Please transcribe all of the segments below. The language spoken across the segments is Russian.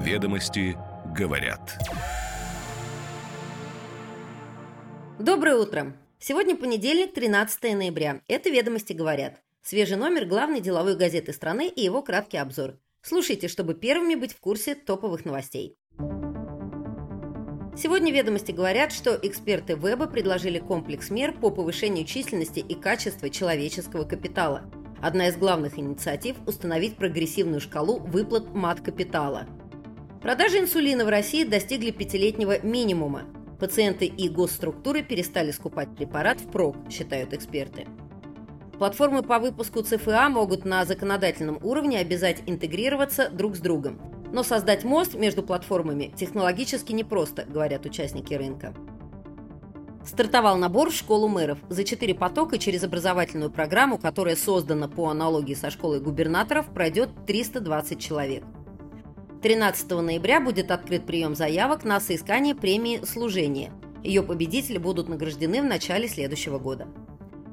Ведомости говорят. Доброе утро! Сегодня понедельник, 13 ноября. Это «Ведомости говорят». Свежий номер главной деловой газеты страны и его краткий обзор. Слушайте, чтобы первыми быть в курсе топовых новостей. Сегодня ведомости говорят, что эксперты Веба предложили комплекс мер по повышению численности и качества человеческого капитала. Одна из главных инициатив – установить прогрессивную шкалу выплат мат-капитала. Продажи инсулина в России достигли пятилетнего минимума. Пациенты и госструктуры перестали скупать препарат впрок, считают эксперты. Платформы по выпуску ЦФА могут на законодательном уровне обязать интегрироваться друг с другом. Но создать мост между платформами технологически непросто, говорят участники рынка. Стартовал набор в школу мэров. За четыре потока через образовательную программу, которая создана по аналогии со школой губернаторов, пройдет 320 человек. 13 ноября будет открыт прием заявок на соискание премии «Служение». Ее победители будут награждены в начале следующего года.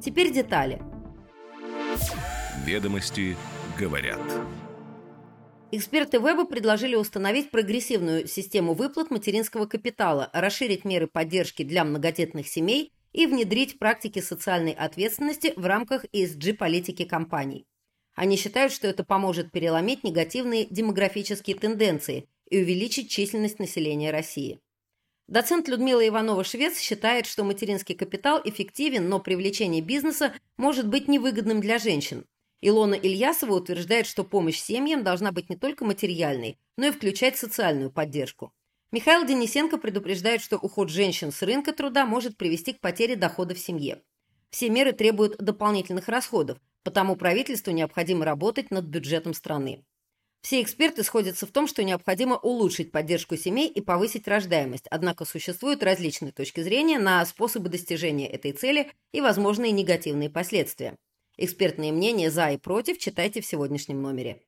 Теперь детали. Ведомости говорят. Эксперты Веба предложили установить прогрессивную систему выплат материнского капитала, расширить меры поддержки для многодетных семей и внедрить практики социальной ответственности в рамках ESG-политики компаний. Они считают, что это поможет переломить негативные демографические тенденции и увеличить численность населения России. Доцент Людмила Иванова-Швец считает, что материнский капитал эффективен, но привлечение бизнеса может быть невыгодным для женщин. Илона Ильясова утверждает, что помощь семьям должна быть не только материальной, но и включать социальную поддержку. Михаил Денисенко предупреждает, что уход женщин с рынка труда может привести к потере дохода в семье. Все меры требуют дополнительных расходов, потому правительству необходимо работать над бюджетом страны. Все эксперты сходятся в том, что необходимо улучшить поддержку семей и повысить рождаемость, однако существуют различные точки зрения на способы достижения этой цели и возможные негативные последствия. Экспертные мнения «за» и «против» читайте в сегодняшнем номере.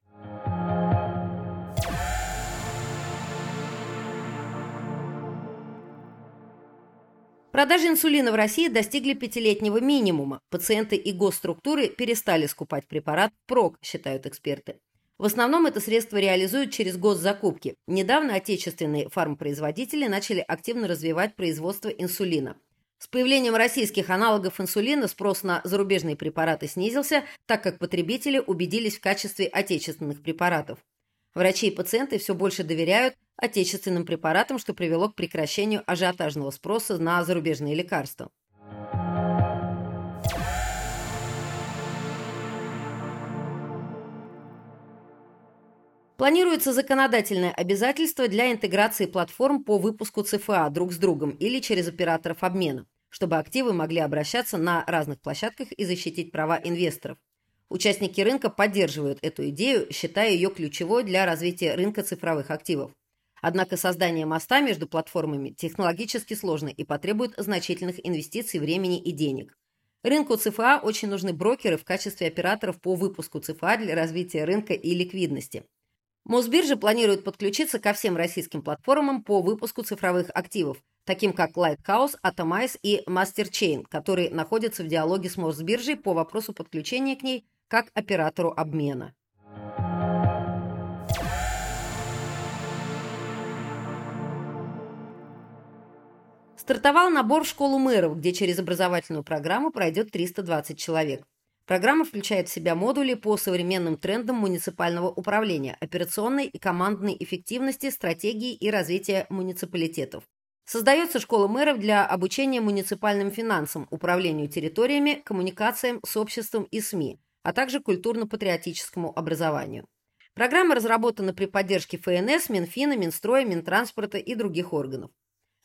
Продажи инсулина в России достигли пятилетнего минимума. Пациенты и госструктуры перестали скупать препарат ПРОК, считают эксперты. В основном это средство реализуют через госзакупки. Недавно отечественные фармпроизводители начали активно развивать производство инсулина. С появлением российских аналогов инсулина спрос на зарубежные препараты снизился, так как потребители убедились в качестве отечественных препаратов. Врачи и пациенты все больше доверяют отечественным препаратам, что привело к прекращению ажиотажного спроса на зарубежные лекарства. Планируется законодательное обязательство для интеграции платформ по выпуску ЦФА друг с другом или через операторов обмена, чтобы активы могли обращаться на разных площадках и защитить права инвесторов. Участники рынка поддерживают эту идею, считая ее ключевой для развития рынка цифровых активов. Однако создание моста между платформами технологически сложно и потребует значительных инвестиций времени и денег. Рынку ЦФА очень нужны брокеры в качестве операторов по выпуску ЦФА для развития рынка и ликвидности. Мосбиржа планирует подключиться ко всем российским платформам по выпуску цифровых активов, таким как Lighthouse, Atomize и MasterChain, которые находятся в диалоге с Мосбиржей по вопросу подключения к ней как оператору обмена. Стартовал набор в школу мэров, где через образовательную программу пройдет 320 человек. Программа включает в себя модули по современным трендам муниципального управления, операционной и командной эффективности, стратегии и развития муниципалитетов. Создается школа мэров для обучения муниципальным финансам, управлению территориями, коммуникациям с обществом и СМИ, а также культурно-патриотическому образованию. Программа разработана при поддержке ФНС, Минфина, Минстроя, Минтранспорта и других органов.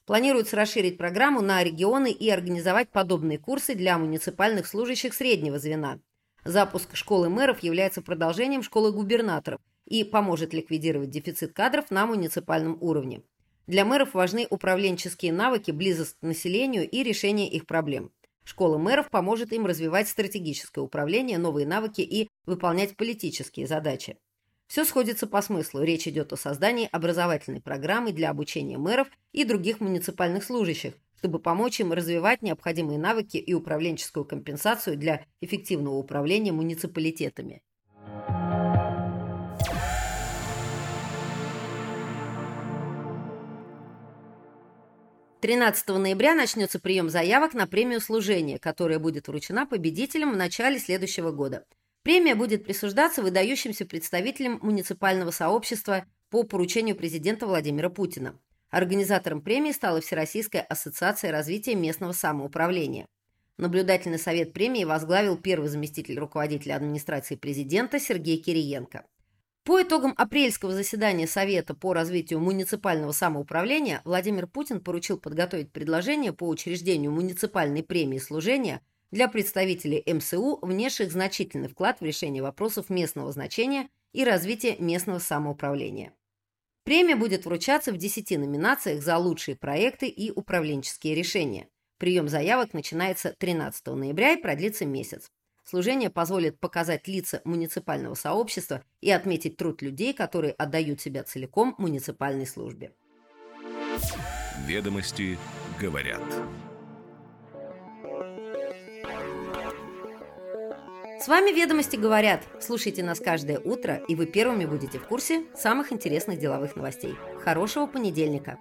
Планируется расширить программу на регионы и организовать подобные курсы для муниципальных служащих среднего звена. Запуск школы мэров является продолжением школы губернаторов и поможет ликвидировать дефицит кадров на муниципальном уровне. Для мэров важны управленческие навыки, близость к населению и решение их проблем. Школа мэров поможет им развивать стратегическое управление, новые навыки и выполнять политические задачи. Все сходится по смыслу. Речь идет о создании образовательной программы для обучения мэров и других муниципальных служащих, чтобы помочь им развивать необходимые навыки и управленческую компенсацию для эффективного управления муниципалитетами. 13 ноября начнется прием заявок на премию служения, которая будет вручена победителям в начале следующего года. Премия будет присуждаться выдающимся представителям муниципального сообщества по поручению президента Владимира Путина. Организатором премии стала Всероссийская ассоциация развития местного самоуправления. Наблюдательный совет премии возглавил первый заместитель руководителя администрации президента Сергей Кириенко. По итогам апрельского заседания Совета по развитию муниципального самоуправления Владимир Путин поручил подготовить предложение по учреждению муниципальной премии служения для представителей МСУ, внесших значительный вклад в решение вопросов местного значения и развития местного самоуправления. Премия будет вручаться в 10 номинациях за лучшие проекты и управленческие решения. Прием заявок начинается 13 ноября и продлится месяц. Служение позволит показать лица муниципального сообщества и отметить труд людей, которые отдают себя целиком муниципальной службе. Ведомости говорят. С вами «Ведомости говорят». Слушайте нас каждое утро, и вы первыми будете в курсе самых интересных деловых новостей. Хорошего понедельника!